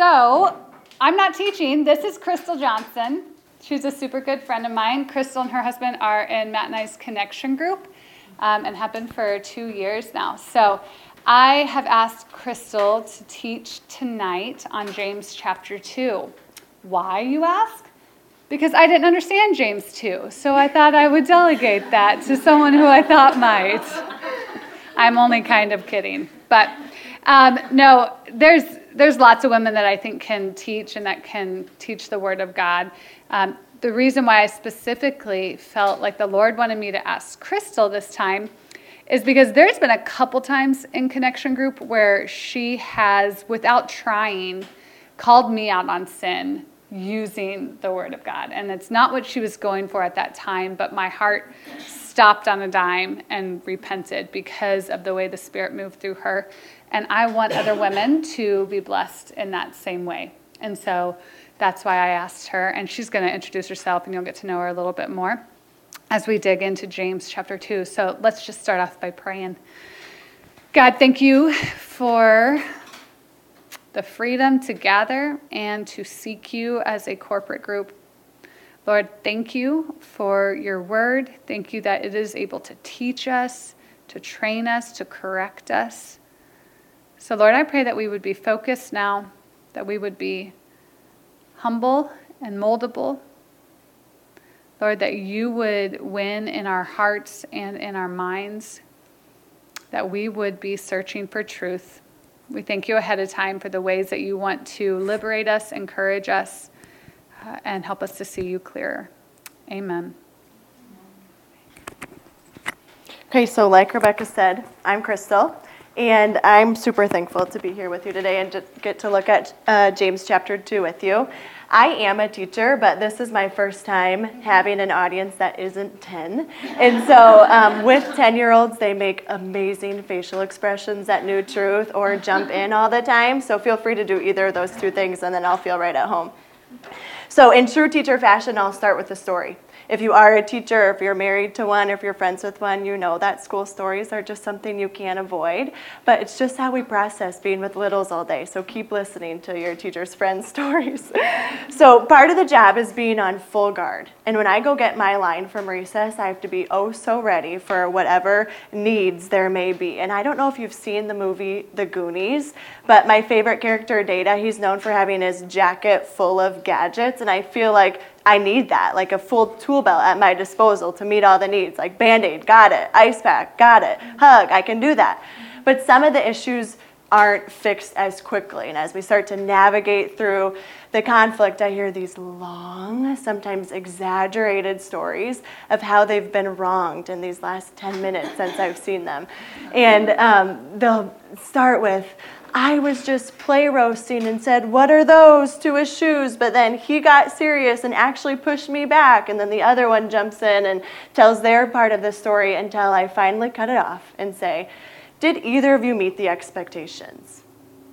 So, I'm not teaching. This is Crystal Johnson. She's a super good friend of mine. Crystal and her husband are in Matt and I's connection group um, and have been for two years now. So, I have asked Crystal to teach tonight on James chapter 2. Why, you ask? Because I didn't understand James 2, so I thought I would delegate that to someone who I thought might. I'm only kind of kidding. But um, no, there's, there's lots of women that I think can teach and that can teach the Word of God. Um, the reason why I specifically felt like the Lord wanted me to ask Crystal this time is because there's been a couple times in connection group where she has without trying called me out on sin using the word of god and it's not what she was going for at that time but my heart stopped on a dime and repented because of the way the spirit moved through her and i want other women to be blessed in that same way and so that's why i asked her and she's going to introduce herself and you'll get to know her a little bit more as we dig into James chapter 2. So let's just start off by praying. God, thank you for the freedom to gather and to seek you as a corporate group. Lord, thank you for your word. Thank you that it is able to teach us, to train us, to correct us. So, Lord, I pray that we would be focused now, that we would be humble and moldable, Lord, that you would win in our hearts and in our minds, that we would be searching for truth. We thank you ahead of time for the ways that you want to liberate us, encourage us, uh, and help us to see you clearer. Amen. Okay, so like Rebecca said, I'm Crystal, and I'm super thankful to be here with you today and to get to look at uh, James chapter 2 with you. I am a teacher, but this is my first time having an audience that isn't 10. And so um, with 10 year olds, they make amazing facial expressions at New Truth or jump in all the time. So feel free to do either of those two things, and then I'll feel right at home. So, in true teacher fashion, I'll start with a story. If you are a teacher, if you're married to one, if you're friends with one, you know that school stories are just something you can't avoid. But it's just how we process being with littles all day. So keep listening to your teacher's friends' stories. so part of the job is being on full guard. And when I go get my line from recess, I have to be oh so ready for whatever needs there may be. And I don't know if you've seen the movie The Goonies, but my favorite character, Data, he's known for having his jacket full of gadgets. And I feel like I need that, like a full tool belt at my disposal to meet all the needs, like band aid, got it, ice pack, got it, hug, I can do that. But some of the issues aren't fixed as quickly. And as we start to navigate through the conflict, I hear these long, sometimes exaggerated stories of how they've been wronged in these last 10 minutes since I've seen them. And um, they'll start with, I was just play roasting and said, What are those to his shoes? But then he got serious and actually pushed me back. And then the other one jumps in and tells their part of the story until I finally cut it off and say, Did either of you meet the expectations?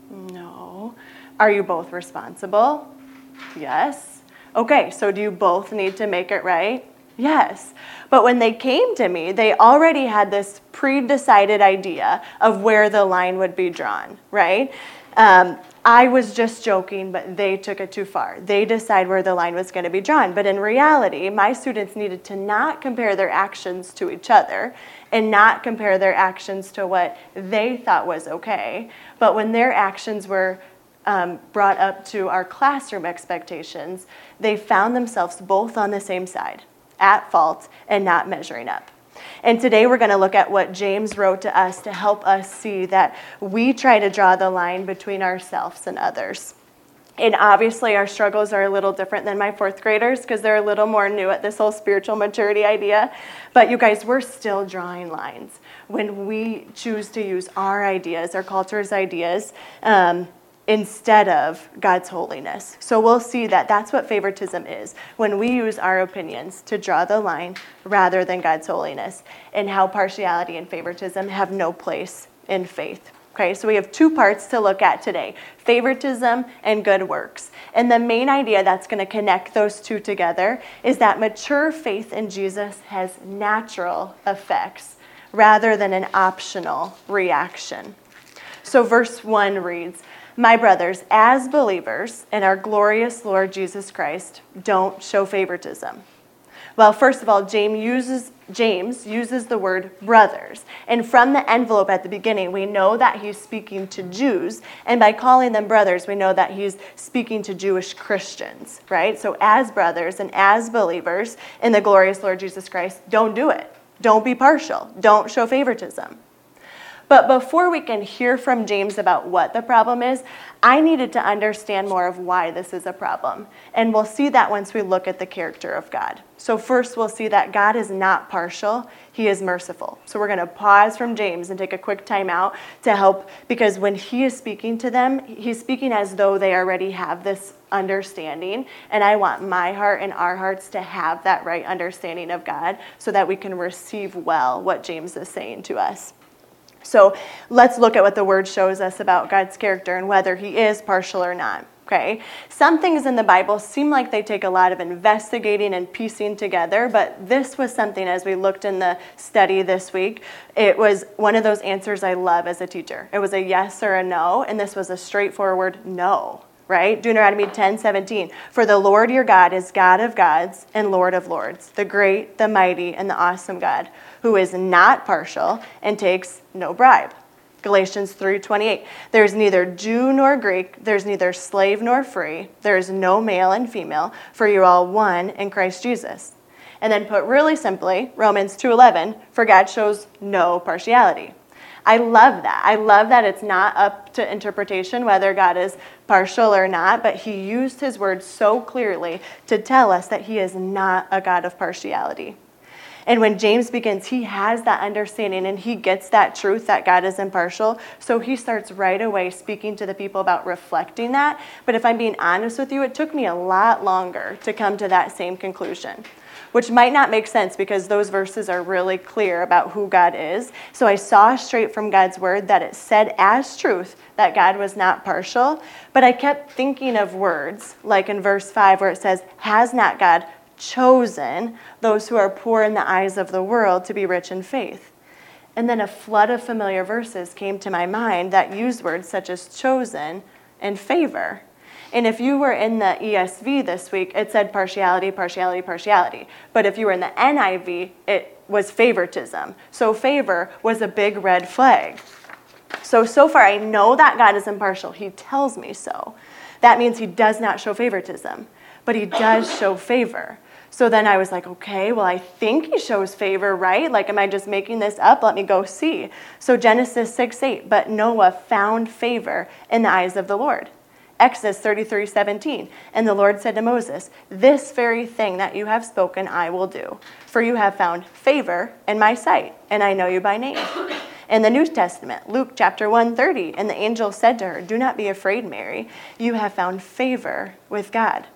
No. Are you both responsible? Yes. Okay, so do you both need to make it right? Yes. But when they came to me, they already had this pre decided idea of where the line would be drawn, right? Um, I was just joking, but they took it too far. They decide where the line was going to be drawn. But in reality, my students needed to not compare their actions to each other and not compare their actions to what they thought was okay. But when their actions were um, brought up to our classroom expectations, they found themselves both on the same side at fault and not measuring up. And today we're going to look at what James wrote to us to help us see that we try to draw the line between ourselves and others. And obviously, our struggles are a little different than my fourth graders because they're a little more new at this whole spiritual maturity idea. But you guys, we're still drawing lines when we choose to use our ideas, our culture's ideas, um, instead of God's holiness. So we'll see that that's what favoritism is when we use our opinions to draw the line rather than God's holiness, and how partiality and favoritism have no place in faith. Okay, so we have two parts to look at today favoritism and good works. And the main idea that's going to connect those two together is that mature faith in Jesus has natural effects rather than an optional reaction. So, verse 1 reads, My brothers, as believers in our glorious Lord Jesus Christ, don't show favoritism. Well, first of all, James uses, James uses the word brothers. And from the envelope at the beginning, we know that he's speaking to Jews. And by calling them brothers, we know that he's speaking to Jewish Christians, right? So, as brothers and as believers in the glorious Lord Jesus Christ, don't do it. Don't be partial. Don't show favoritism. But before we can hear from James about what the problem is, I needed to understand more of why this is a problem. And we'll see that once we look at the character of God. So, first, we'll see that God is not partial, He is merciful. So, we're going to pause from James and take a quick time out to help because when He is speaking to them, He's speaking as though they already have this understanding. And I want my heart and our hearts to have that right understanding of God so that we can receive well what James is saying to us. So let's look at what the word shows us about God's character and whether he is partial or not. Okay? Some things in the Bible seem like they take a lot of investigating and piecing together, but this was something as we looked in the study this week, it was one of those answers I love as a teacher. It was a yes or a no, and this was a straightforward no right? Deuteronomy 10 17. For the Lord your God is God of gods and Lord of lords, the great, the mighty, and the awesome God, who is not partial and takes no bribe. Galatians 3:28 There's neither Jew nor Greek there's neither slave nor free there is no male and female for you're all one in Christ Jesus. And then put really simply Romans 2:11 for God shows no partiality. I love that. I love that it's not up to interpretation whether God is partial or not, but he used his word so clearly to tell us that he is not a God of partiality. And when James begins, he has that understanding and he gets that truth that God is impartial. So he starts right away speaking to the people about reflecting that. But if I'm being honest with you, it took me a lot longer to come to that same conclusion which might not make sense because those verses are really clear about who God is. So I saw straight from God's word that it said as truth that God was not partial, but I kept thinking of words like in verse 5 where it says, Has not God chosen those who are poor in the eyes of the world to be rich in faith? And then a flood of familiar verses came to my mind that used words such as chosen and favor. And if you were in the ESV this week, it said partiality, partiality, partiality. But if you were in the NIV, it was favoritism. So favor was a big red flag. So, so far, I know that God is impartial. He tells me so. That means he does not show favoritism, but he does show favor. So then I was like, okay, well, I think he shows favor, right? Like, am I just making this up? Let me go see. So Genesis 6 8, but Noah found favor in the eyes of the Lord. Exodus 33 17. And the Lord said to Moses, This very thing that you have spoken I will do, for you have found favor in my sight, and I know you by name. In the New Testament, Luke chapter 130, and the angel said to her, Do not be afraid, Mary. You have found favor with God.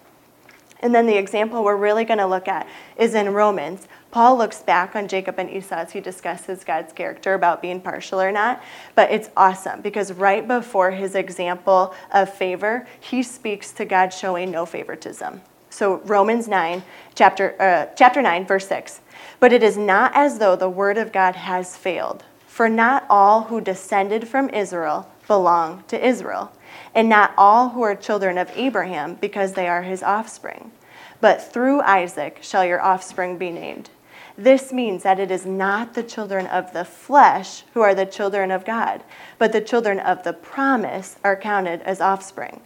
And then the example we're really going to look at is in Romans. Paul looks back on Jacob and Esau as he discusses God's character about being partial or not. But it's awesome because right before his example of favor, he speaks to God showing no favoritism. So Romans 9, chapter, uh, chapter 9, verse 6. But it is not as though the word of God has failed, for not all who descended from Israel belong to Israel and not all who are children of Abraham, because they are his offspring. But through Isaac shall your offspring be named. This means that it is not the children of the flesh who are the children of God, but the children of the promise are counted as offspring.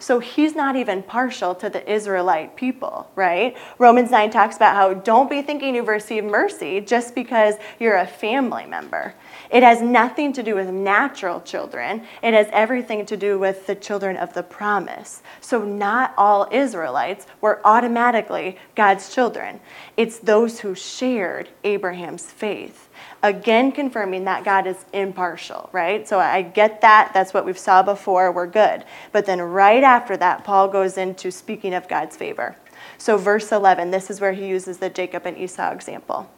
So he's not even partial to the Israelite people, right? Romans 9 talks about how don't be thinking you've received mercy just because you're a family member. It has nothing to do with natural children, it has everything to do with the children of the promise. So not all Israelites were automatically God's children, it's those who shared Abraham's faith again confirming that God is impartial, right? So I get that. That's what we've saw before. We're good. But then right after that, Paul goes into speaking of God's favor. So verse 11, this is where he uses the Jacob and Esau example.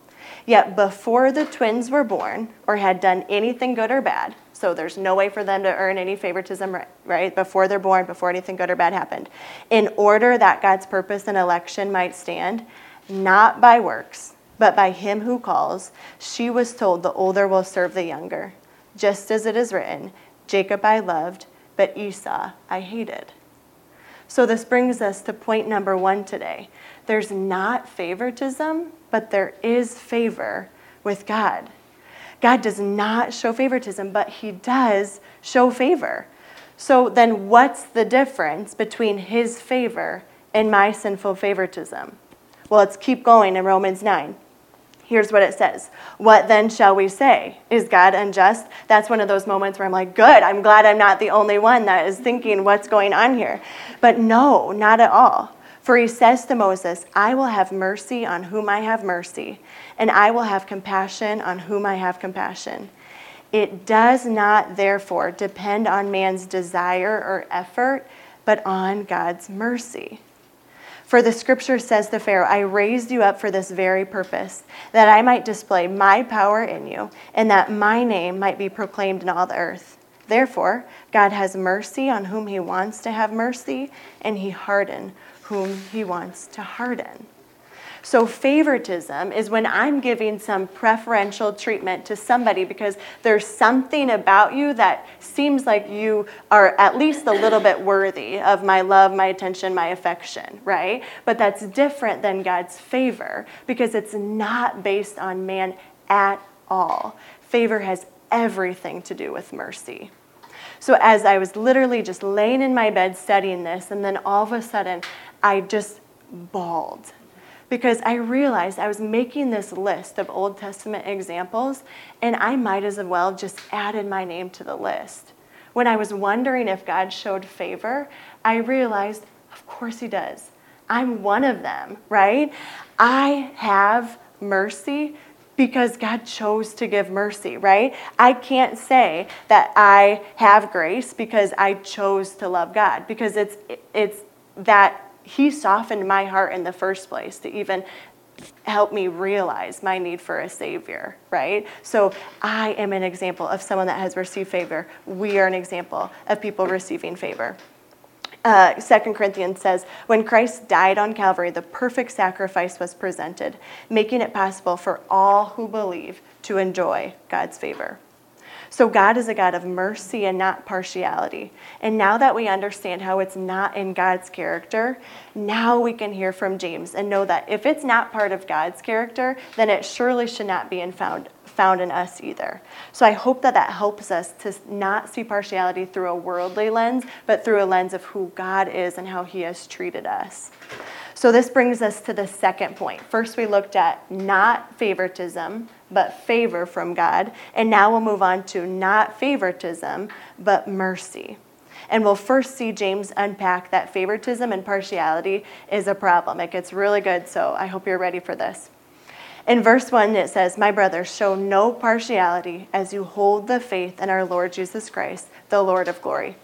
Yet before the twins were born or had done anything good or bad, so there's no way for them to earn any favoritism, right? Before they're born, before anything good or bad happened. In order that God's purpose and election might stand, not by works, but by him who calls, she was told the older will serve the younger. Just as it is written, Jacob I loved, but Esau I hated. So this brings us to point number one today. There's not favoritism, but there is favor with God. God does not show favoritism, but He does show favor. So then, what's the difference between His favor and my sinful favoritism? Well, let's keep going in Romans 9. Here's what it says What then shall we say? Is God unjust? That's one of those moments where I'm like, good, I'm glad I'm not the only one that is thinking what's going on here. But no, not at all. For he says to Moses, I will have mercy on whom I have mercy, and I will have compassion on whom I have compassion. It does not, therefore, depend on man's desire or effort, but on God's mercy. For the scripture says to Pharaoh, I raised you up for this very purpose, that I might display my power in you, and that my name might be proclaimed in all the earth. Therefore, God has mercy on whom he wants to have mercy, and he harden whom he wants to harden. So, favoritism is when I'm giving some preferential treatment to somebody because there's something about you that seems like you are at least a little bit worthy of my love, my attention, my affection, right? But that's different than God's favor because it's not based on man at all. Favor has everything to do with mercy. So, as I was literally just laying in my bed studying this, and then all of a sudden, I just bawled because I realized I was making this list of Old Testament examples, and I might as well just added my name to the list. When I was wondering if God showed favor, I realized, of course He does. I'm one of them, right? I have mercy because God chose to give mercy, right? I can't say that I have grace because I chose to love God because it's it's that he softened my heart in the first place to even help me realize my need for a savior, right? So I am an example of someone that has received favor. We are an example of people receiving favor. Uh, 2 Corinthians says, When Christ died on Calvary, the perfect sacrifice was presented, making it possible for all who believe to enjoy God's favor. So God is a God of mercy and not partiality. And now that we understand how it's not in God's character, now we can hear from James and know that if it's not part of God's character, then it surely should not be in found found in us either. So I hope that that helps us to not see partiality through a worldly lens, but through a lens of who God is and how he has treated us. So this brings us to the second point. First, we looked at not favoritism, but favor from God. And now we'll move on to not favoritism, but mercy. And we'll first see James unpack that favoritism and partiality is a problem. It gets really good, so I hope you're ready for this. In verse 1, it says, My brothers, show no partiality as you hold the faith in our Lord Jesus Christ, the Lord of glory.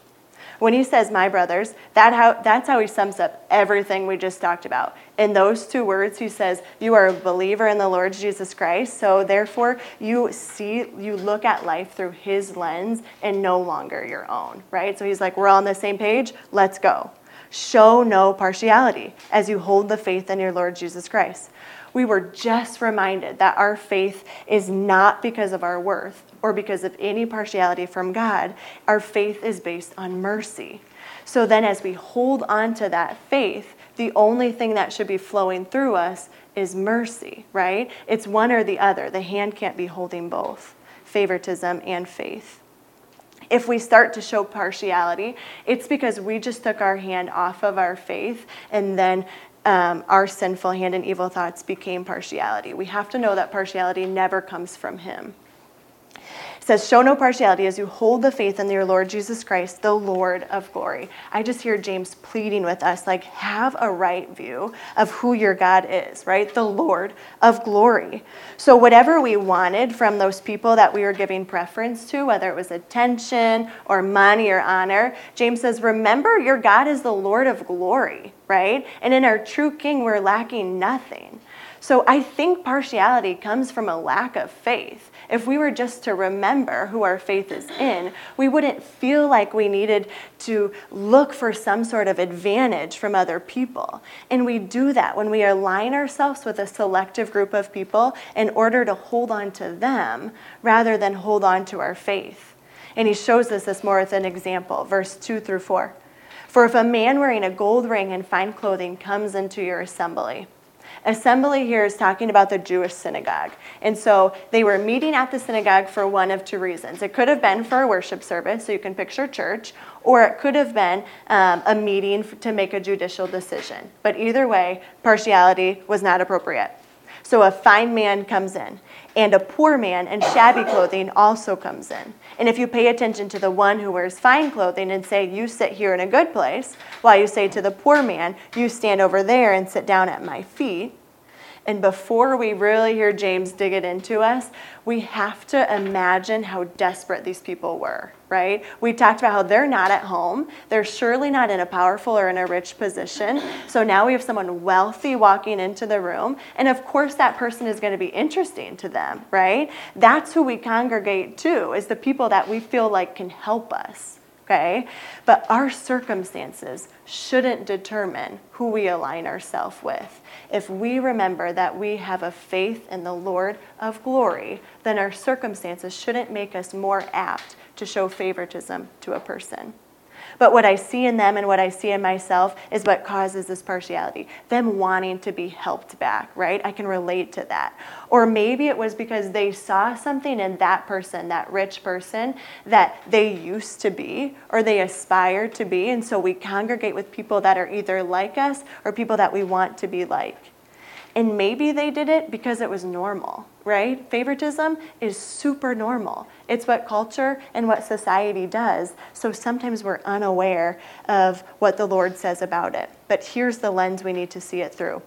When he says, my brothers, that how, that's how he sums up everything we just talked about. In those two words, he says, you are a believer in the Lord Jesus Christ. So therefore, you see, you look at life through his lens and no longer your own, right? So he's like, we're all on the same page. Let's go. Show no partiality as you hold the faith in your Lord Jesus Christ. We were just reminded that our faith is not because of our worth or because of any partiality from God. Our faith is based on mercy. So then, as we hold on to that faith, the only thing that should be flowing through us is mercy, right? It's one or the other. The hand can't be holding both favoritism and faith. If we start to show partiality, it's because we just took our hand off of our faith and then um, our sinful hand and evil thoughts became partiality. We have to know that partiality never comes from Him says, Show no partiality as you hold the faith in your Lord Jesus Christ, the Lord of glory. I just hear James pleading with us, like, have a right view of who your God is, right? The Lord of glory. So, whatever we wanted from those people that we were giving preference to, whether it was attention or money or honor, James says, Remember, your God is the Lord of glory, right? And in our true King, we're lacking nothing. So I think partiality comes from a lack of faith. If we were just to remember who our faith is in, we wouldn't feel like we needed to look for some sort of advantage from other people. And we do that when we align ourselves with a selective group of people in order to hold on to them rather than hold on to our faith. And he shows us this more with an example, verse 2 through 4. For if a man wearing a gold ring and fine clothing comes into your assembly, Assembly here is talking about the Jewish synagogue. And so they were meeting at the synagogue for one of two reasons. It could have been for a worship service, so you can picture church, or it could have been um, a meeting to make a judicial decision. But either way, partiality was not appropriate. So a fine man comes in, and a poor man in shabby clothing also comes in. And if you pay attention to the one who wears fine clothing and say, You sit here in a good place, while you say to the poor man, You stand over there and sit down at my feet, and before we really hear James dig it into us, we have to imagine how desperate these people were, right? We talked about how they're not at home. They're surely not in a powerful or in a rich position. So now we have someone wealthy walking into the room. And of course, that person is going to be interesting to them, right? That's who we congregate to, is the people that we feel like can help us okay? But our circumstances shouldn't determine who we align ourselves with. If we remember that we have a faith in the Lord of glory, then our circumstances shouldn't make us more apt to show favoritism to a person. But what I see in them and what I see in myself is what causes this partiality. Them wanting to be helped back, right? I can relate to that. Or maybe it was because they saw something in that person, that rich person, that they used to be or they aspire to be. And so we congregate with people that are either like us or people that we want to be like. And maybe they did it because it was normal, right? Favoritism is super normal. It's what culture and what society does. So sometimes we're unaware of what the Lord says about it. But here's the lens we need to see it through.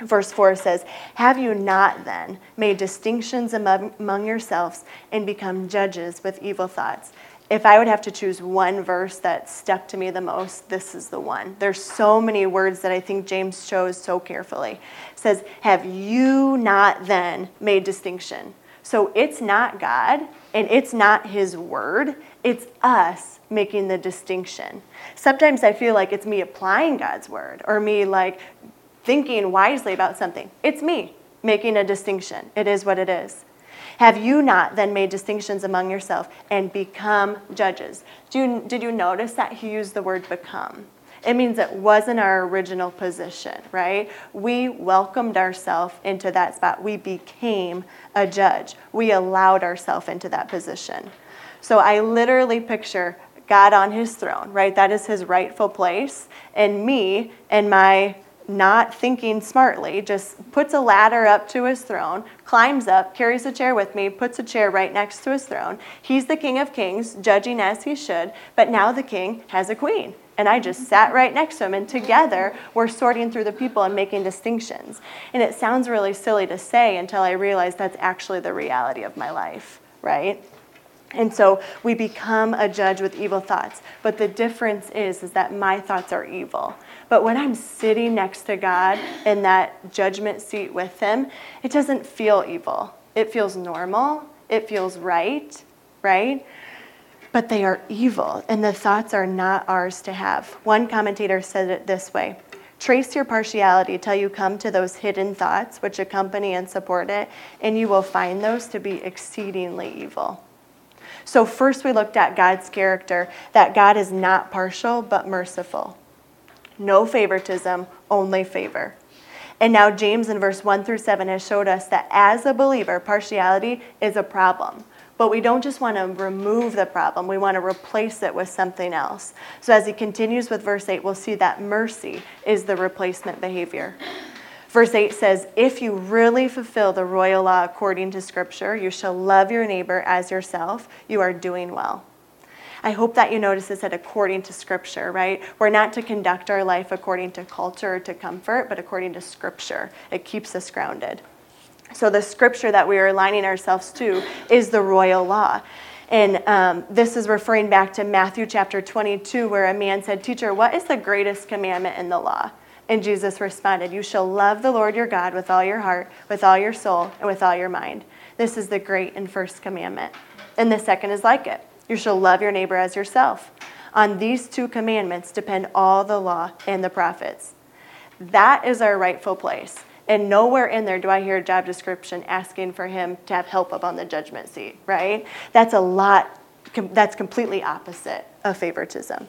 Verse 4 says, Have you not then made distinctions among, among yourselves and become judges with evil thoughts? If I would have to choose one verse that stuck to me the most, this is the one. There's so many words that I think James chose so carefully. It says, Have you not then made distinction? So it's not God and it's not His word, it's us making the distinction. Sometimes I feel like it's me applying God's word or me like thinking wisely about something. It's me making a distinction. It is what it is. Have you not then made distinctions among yourself and become judges? You, did you notice that he used the word become? It means it wasn't our original position, right? We welcomed ourselves into that spot. We became a judge. We allowed ourselves into that position. So I literally picture God on his throne, right? That is his rightful place. And me and my not thinking smartly, just puts a ladder up to his throne, climbs up, carries a chair with me, puts a chair right next to his throne. He's the king of kings, judging as he should, but now the king has a queen. And I just sat right next to him, and together we're sorting through the people and making distinctions. And it sounds really silly to say until I realize that's actually the reality of my life, right? And so we become a judge with evil thoughts. But the difference is, is that my thoughts are evil. But when I'm sitting next to God in that judgment seat with Him, it doesn't feel evil. It feels normal. It feels right, right? But they are evil, and the thoughts are not ours to have. One commentator said it this way Trace your partiality till you come to those hidden thoughts which accompany and support it, and you will find those to be exceedingly evil. So, first we looked at God's character that God is not partial but merciful. No favoritism, only favor. And now, James in verse 1 through 7 has showed us that as a believer, partiality is a problem. But we don't just want to remove the problem, we want to replace it with something else. So, as he continues with verse 8, we'll see that mercy is the replacement behavior. Verse 8 says, If you really fulfill the royal law according to Scripture, you shall love your neighbor as yourself, you are doing well. I hope that you notice this said according to Scripture, right? We're not to conduct our life according to culture or to comfort, but according to Scripture. It keeps us grounded. So, the Scripture that we are aligning ourselves to is the royal law. And um, this is referring back to Matthew chapter 22, where a man said, Teacher, what is the greatest commandment in the law? And Jesus responded, You shall love the Lord your God with all your heart, with all your soul, and with all your mind. This is the great and first commandment. And the second is like it You shall love your neighbor as yourself. On these two commandments depend all the law and the prophets. That is our rightful place. And nowhere in there do I hear a job description asking for him to have help up on the judgment seat, right? That's a lot that's completely opposite of favoritism.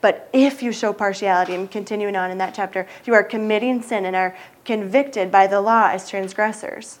But if you show partiality, and continuing on in that chapter, you are committing sin and are convicted by the law as transgressors.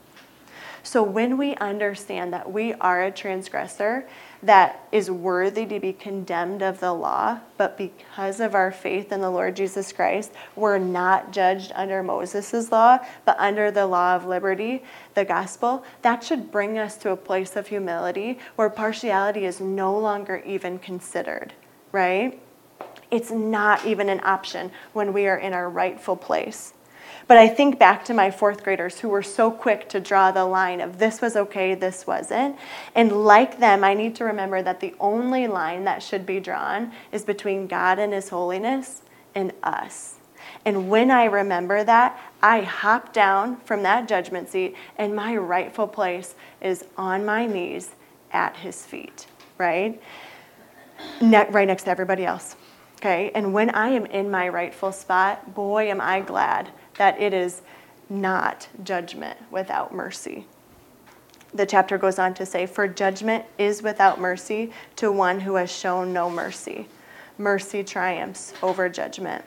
So when we understand that we are a transgressor that is worthy to be condemned of the law, but because of our faith in the Lord Jesus Christ, we're not judged under Moses' law, but under the law of liberty, the gospel, that should bring us to a place of humility where partiality is no longer even considered, right? It's not even an option when we are in our rightful place. But I think back to my fourth graders who were so quick to draw the line of this was okay, this wasn't. And like them, I need to remember that the only line that should be drawn is between God and His holiness and us. And when I remember that, I hop down from that judgment seat, and my rightful place is on my knees at His feet, right? Ne- right next to everybody else. Okay? And when I am in my rightful spot, boy, am I glad that it is not judgment without mercy. The chapter goes on to say, For judgment is without mercy to one who has shown no mercy. Mercy triumphs over judgment.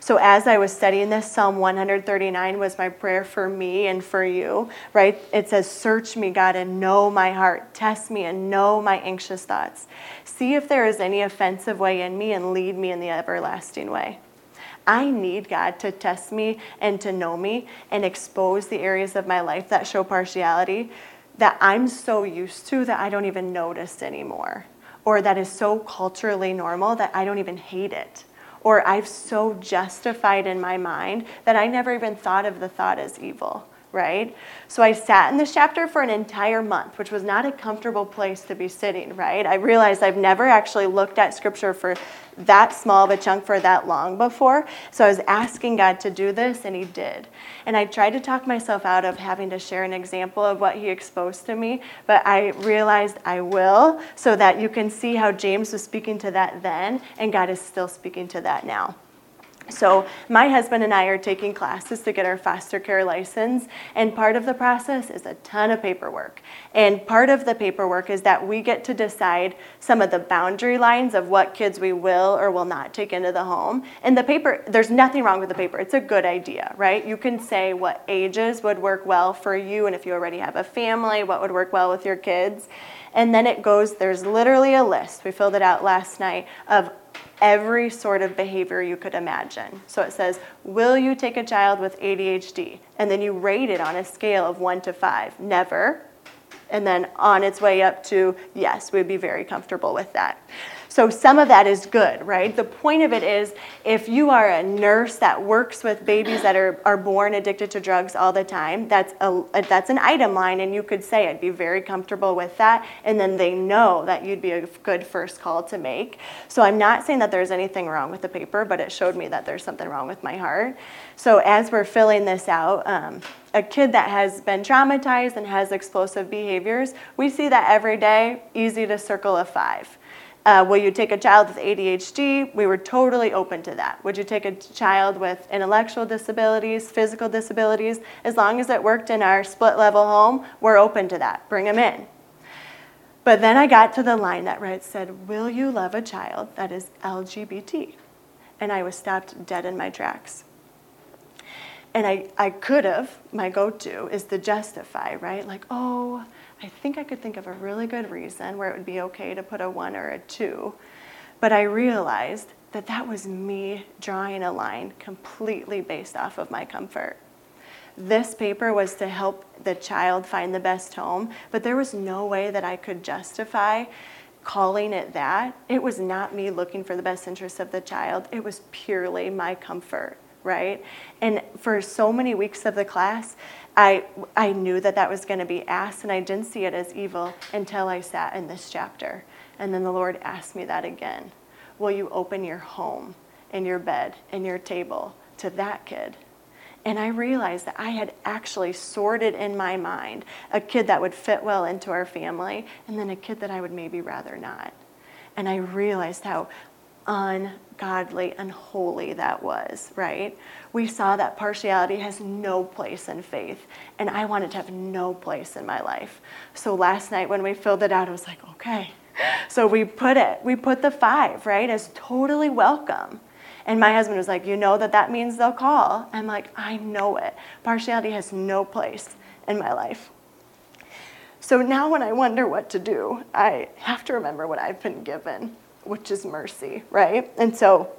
So, as I was studying this, Psalm 139 was my prayer for me and for you, right? It says, Search me, God, and know my heart. Test me and know my anxious thoughts. See if there is any offensive way in me and lead me in the everlasting way. I need God to test me and to know me and expose the areas of my life that show partiality that I'm so used to that I don't even notice anymore, or that is so culturally normal that I don't even hate it, or I've so justified in my mind that I never even thought of the thought as evil right? So I sat in this chapter for an entire month, which was not a comfortable place to be sitting, right? I realized I've never actually looked at scripture for that small of a chunk for that long before. So I was asking God to do this, and He did. And I tried to talk myself out of having to share an example of what He exposed to me, but I realized I will so that you can see how James was speaking to that then, and God is still speaking to that now. So, my husband and I are taking classes to get our foster care license, and part of the process is a ton of paperwork. And part of the paperwork is that we get to decide some of the boundary lines of what kids we will or will not take into the home. And the paper, there's nothing wrong with the paper, it's a good idea, right? You can say what ages would work well for you, and if you already have a family, what would work well with your kids. And then it goes, there's literally a list, we filled it out last night, of every sort of behavior you could imagine. So it says, Will you take a child with ADHD? And then you rate it on a scale of one to five. Never. And then on its way up to, yes, we'd be very comfortable with that. So some of that is good, right? The point of it is if you are a nurse that works with babies that are, are born addicted to drugs all the time, that's, a, that's an item line, and you could say, I'd be very comfortable with that. And then they know that you'd be a good first call to make. So I'm not saying that there's anything wrong with the paper, but it showed me that there's something wrong with my heart. So as we're filling this out, um, a kid that has been traumatized and has explosive behaviors, we see that every day, easy to circle a five. Uh, will you take a child with ADHD? We were totally open to that. Would you take a child with intellectual disabilities, physical disabilities? As long as it worked in our split level home, we're open to that. Bring them in. But then I got to the line that read, said, Will you love a child that is LGBT? And I was stopped dead in my tracks. And I, I could have, my go to is to justify, right? Like, oh, I think I could think of a really good reason where it would be okay to put a one or a two. But I realized that that was me drawing a line completely based off of my comfort. This paper was to help the child find the best home, but there was no way that I could justify calling it that. It was not me looking for the best interest of the child, it was purely my comfort right? And for so many weeks of the class, I, I knew that that was going to be asked, and I didn't see it as evil until I sat in this chapter. And then the Lord asked me that again Will you open your home and your bed and your table to that kid? And I realized that I had actually sorted in my mind a kid that would fit well into our family and then a kid that I would maybe rather not. And I realized how ungodly, unholy that was, right? We saw that partiality has no place in faith, and I wanted to have no place in my life. So last night when we filled it out, I was like, okay. So we put it, we put the five, right, as totally welcome. And my husband was like, You know that that means they'll call. I'm like, I know it. Partiality has no place in my life. So now when I wonder what to do, I have to remember what I've been given, which is mercy, right? And so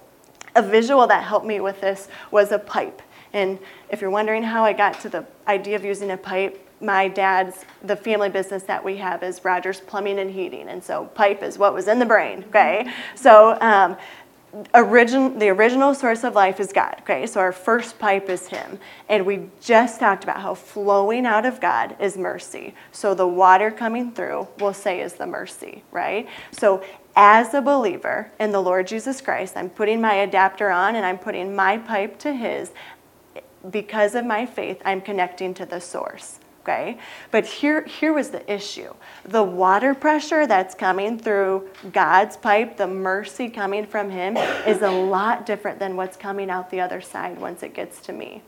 a visual that helped me with this was a pipe. And if you're wondering how I got to the idea of using a pipe, my dad's the family business that we have is Rogers Plumbing and Heating, and so pipe is what was in the brain. Okay, so um, origin, the original source of life is God. Okay, so our first pipe is Him. And we just talked about how flowing out of God is mercy. So the water coming through, we'll say, is the mercy, right? So as a believer in the Lord Jesus Christ, I'm putting my adapter on and I'm putting my pipe to His. Because of my faith, I'm connecting to the source okay? But here, here was the issue. The water pressure that's coming through God's pipe, the mercy coming from Him, is a lot different than what's coming out the other side once it gets to me.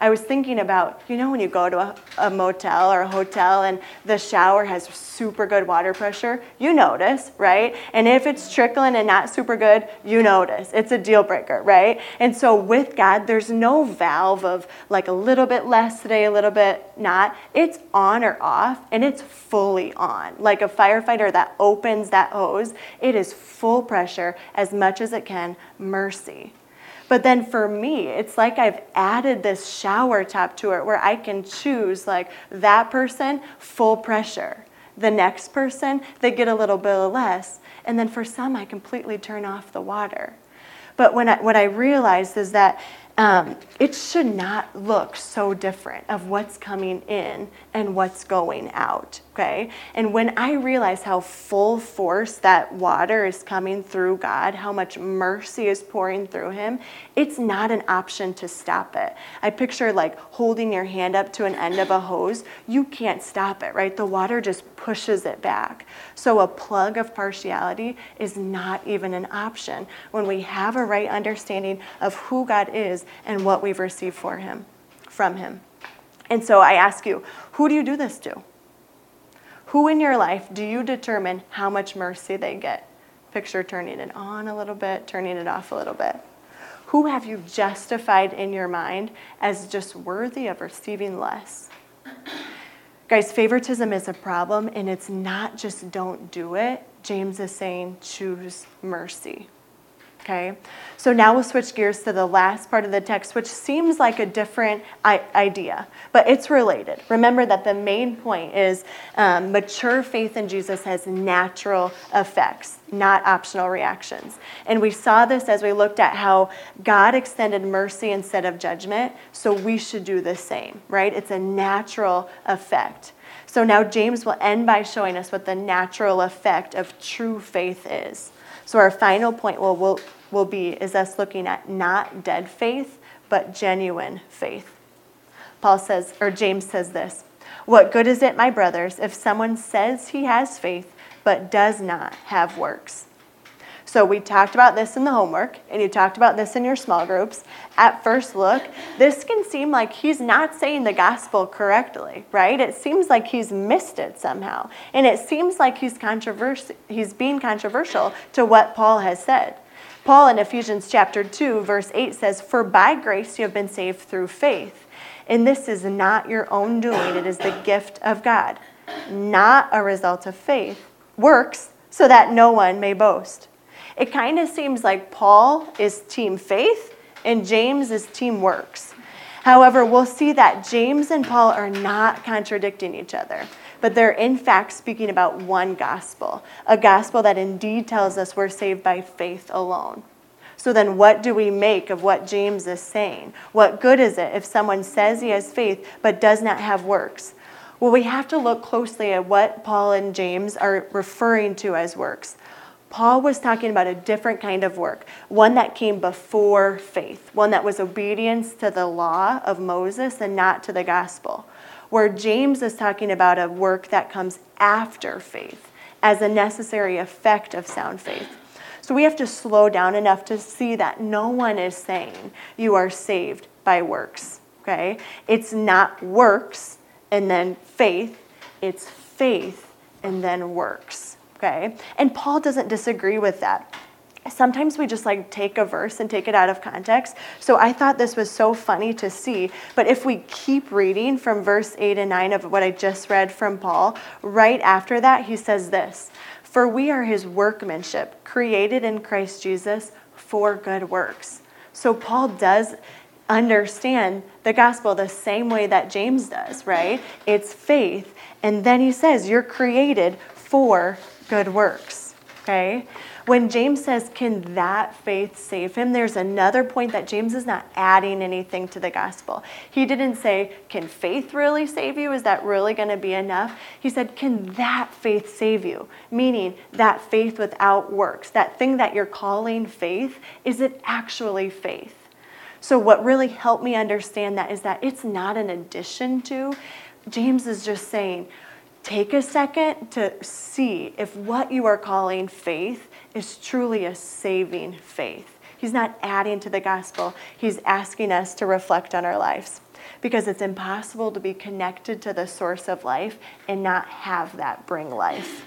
I was thinking about, you know, when you go to a, a, motel or a hotel and the shower has super good water pressure, you notice, right? And if it's trickling and not super good, you notice. It's a deal breaker, right? And so with God, there's no valve of like a little bit less today, a little bit not. It's on or off, and it's fully on. Like a firefighter that opens that hose, it is full pressure as much as it can, mercy. But then for me, it's like I've added this shower top to it where I can choose like that person, full pressure. The next person, they get a little bit less. And then for some, I completely turn off the water. But when I, what I realized is that um, it should not look so different of what's coming in and what's going out okay? And when i realize how full force that water is coming through god how much mercy is pouring through him it's not an option to stop it. I picture like holding your hand up to an end of a hose. You can't stop it right? The water just pushes it back. So a plug of partiality is not even an option. When we have a right understanding of who god is and what we've received for him, from him. And so I ask you, who do you do this to? Who in your life do you determine how much mercy they get? Picture turning it on a little bit, turning it off a little bit. Who have you justified in your mind as just worthy of receiving less? Guys, favoritism is a problem, and it's not just don't do it. James is saying choose mercy okay? So now we'll switch gears to the last part of the text, which seems like a different idea, but it's related. Remember that the main point is um, mature faith in Jesus has natural effects, not optional reactions. And we saw this as we looked at how God extended mercy instead of judgment, so we should do the same, right? It's a natural effect. So now James will end by showing us what the natural effect of true faith is. So our final point will, will will be is us looking at not dead faith, but genuine faith. Paul says, or James says this What good is it, my brothers, if someone says he has faith, but does not have works? So we talked about this in the homework, and you talked about this in your small groups. At first look, this can seem like he's not saying the gospel correctly, right? It seems like he's missed it somehow. And it seems like he's controversial he's being controversial to what Paul has said. Paul in Ephesians chapter 2, verse 8 says, For by grace you have been saved through faith. And this is not your own doing, it is the gift of God, not a result of faith. Works so that no one may boast. It kind of seems like Paul is team faith and James is team works. However, we'll see that James and Paul are not contradicting each other but they're in fact speaking about one gospel, a gospel that indeed tells us we're saved by faith alone. So then, what do we make of what James is saying? What good is it if someone says he has faith but does not have works? Well, we have to look closely at what Paul and James are referring to as works. Paul was talking about a different kind of work, one that came before faith, one that was obedience to the law of Moses and not to the gospel. Where James is talking about a work that comes after faith as a necessary effect of sound faith. So we have to slow down enough to see that no one is saying you are saved by works, okay? It's not works and then faith, it's faith and then works, okay? And Paul doesn't disagree with that sometimes we just like take a verse and take it out of context. So I thought this was so funny to see. But if we keep reading from verse 8 and 9 of what I just read from Paul, right after that, he says this for we are his workmanship, created in Christ Jesus for good works. So Paul does understand the gospel the same way that James does, right? It's faith. And then he says, You're created for good works, okay? When James says, Can that faith save him? There's another point that James is not adding anything to the gospel. He didn't say, Can faith really save you? Is that really going to be enough? He said, Can that faith save you? Meaning that faith without works, that thing that you're calling faith, is it actually faith? So, what really helped me understand that is that it's not an addition to. James is just saying, take a second to see if what you are calling faith is truly a saving faith. He's not adding to the gospel, he's asking us to reflect on our lives because it's impossible to be connected to the source of life and not have that bring life.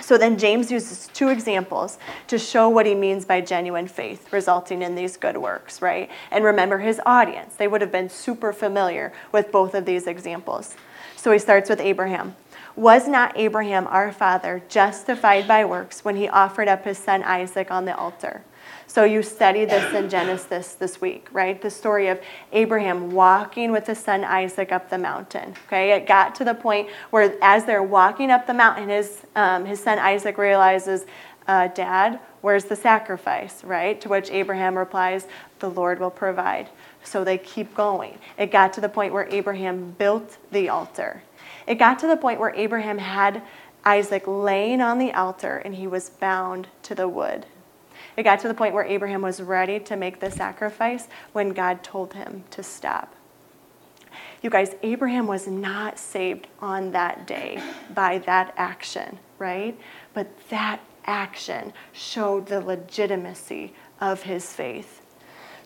So then James uses two examples to show what he means by genuine faith resulting in these good works, right? And remember his audience. They would have been super familiar with both of these examples. So he starts with Abraham. Was not Abraham, our father, justified by works when he offered up his son Isaac on the altar? So you studied this in Genesis this week, right? The story of Abraham walking with his son Isaac up the mountain. Okay, it got to the point where as they're walking up the mountain, his um, his son Isaac realizes, uh, "Dad, where's the sacrifice?" Right? To which Abraham replies, "The Lord will provide." So they keep going. It got to the point where Abraham built the altar. It got to the point where Abraham had Isaac laying on the altar and he was bound to the wood. It got to the point where Abraham was ready to make the sacrifice when God told him to stop. You guys, Abraham was not saved on that day by that action, right? But that action showed the legitimacy of his faith.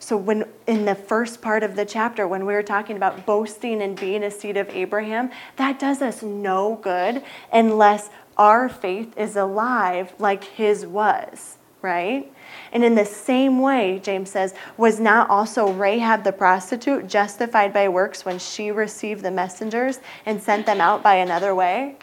So when in the first part of the chapter when we were talking about boasting and being a seed of Abraham, that does us no good unless our faith is alive like his was, right? And in the same way, James says, was not also Rahab the prostitute justified by works when she received the messengers and sent them out by another way?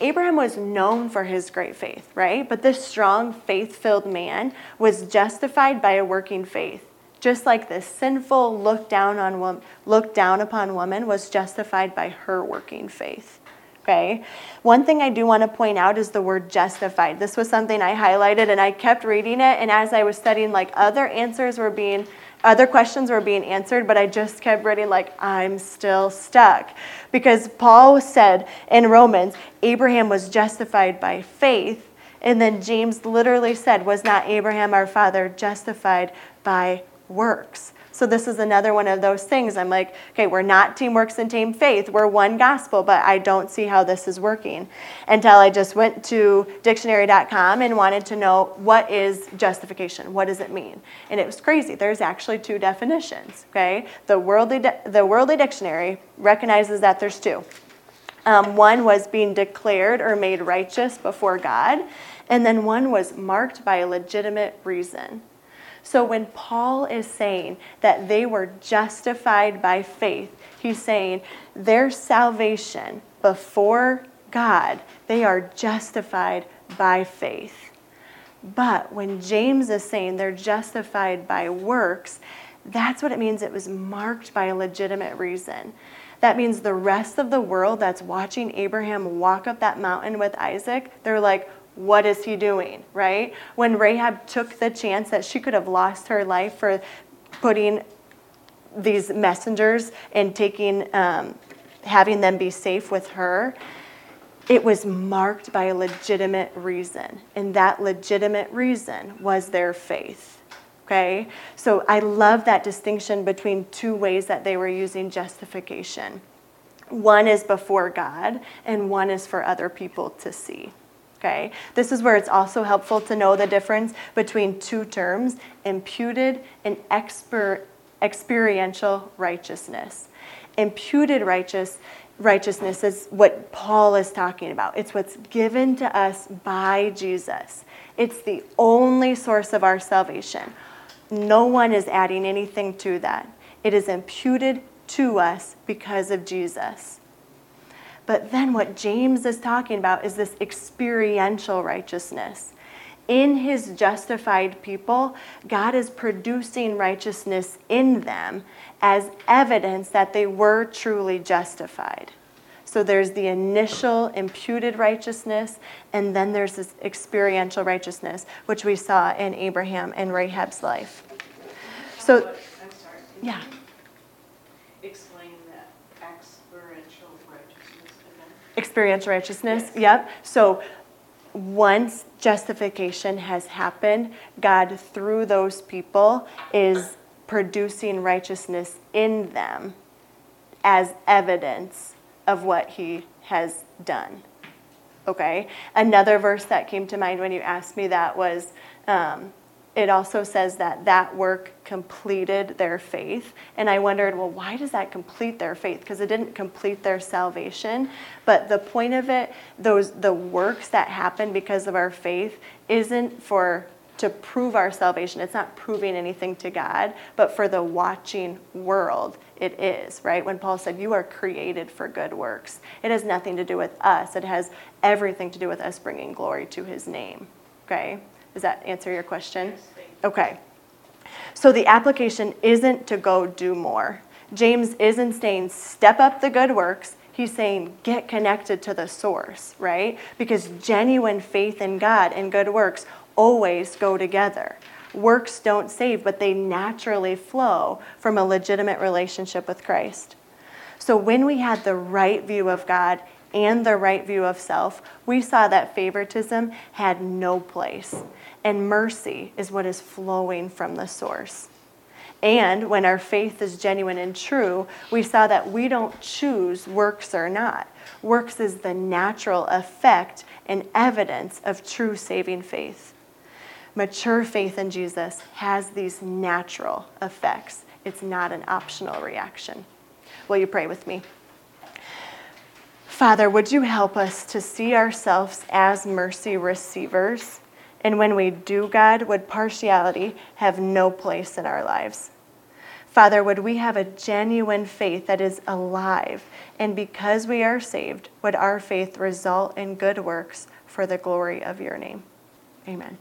Abraham was known for his great faith, right? But this strong, faith filled man was justified by a working faith. Just like the sinful look down on look down upon woman was justified by her working faith. Okay. One thing I do want to point out is the word justified. This was something I highlighted and I kept reading it and as I was studying like other answers were being other questions were being answered, but I just kept reading like I'm still stuck. Because Paul said in Romans, Abraham was justified by faith, and then James literally said, was not Abraham our father justified by works. So this is another one of those things. I'm like, okay, we're not team works and team faith. We're one gospel, but I don't see how this is working. Until I just went to dictionary.com and wanted to know what is justification? What does it mean? And it was crazy. There's actually two definitions, okay? The worldly, the worldly dictionary recognizes that there's two. Um, one was being declared or made righteous before God, and then one was marked by a legitimate reason. So when Paul is saying that they were justified by faith, he's saying their salvation before God, they are justified by faith. But when James is saying they're justified by works, that's what it means it was marked by a legitimate reason. That means the rest of the world that's watching Abraham walk up that mountain with Isaac, they're like, what is he doing, right? When Rahab took the chance that she could have lost her life for putting these messengers and taking, um, having them be safe with her, it was marked by a legitimate reason, and that legitimate reason was their faith. Okay? So I love that distinction between two ways that they were using justification. One is before God, and one is for other people to see. Okay? This is where it's also helpful to know the difference between two terms imputed and exper- experiential righteousness. Imputed righteous, righteousness is what Paul is talking about. It's what's given to us by Jesus. It's the only source of our salvation. No one is adding anything to that. It is imputed to us because of Jesus. But then what James is talking about is this experiential righteousness. In his justified people, God is producing righteousness in them as evidence that they were truly justified. So there's the initial imputed righteousness, and then there's this experiential righteousness, which we saw in Abraham and Rahab's life. So, I'm sorry. can yeah. you Explain that experiential righteousness again. Experiential righteousness, Yes. yep. So once justification has happened, God, through those people, is producing righteousness in them as evidence of what he has done. Okay? Another verse that came to mind when you asked me that was um, it also says that that work completed their faith. And I wondered, well, why does that complete their faith? Because it didn't complete their salvation. But the point of it, those the works that happen because of our faith isn't for to prove our salvation. It's not proving anything to God, but for the watching world, it is, right? When Paul said, You are created for good works, it has nothing to do with us. It has everything to do with us bringing glory to his name, okay? Does that answer your question? Okay. So the application isn't to go do more. James isn't saying step up the good works. He's saying get connected to the source, right? Because genuine faith in God and good works always go together. Works don't save, but they naturally flow from a legitimate relationship with Christ. So when we had the right view of God and the right view of self, we saw that favoritism had no place. And mercy is what is flowing from the source. And when our faith is genuine and true, we saw that we don't choose works or not. Works is the natural effect and evidence of true saving faith. Mature faith in Jesus has these natural effects, it's not an optional reaction. Will you pray with me? Father, would you help us to see ourselves as mercy receivers? And when we do, God, would partiality have no place in our lives? Father, would we have a genuine faith that is alive? And because we are saved, would our faith result in good works for the glory of your name? Amen.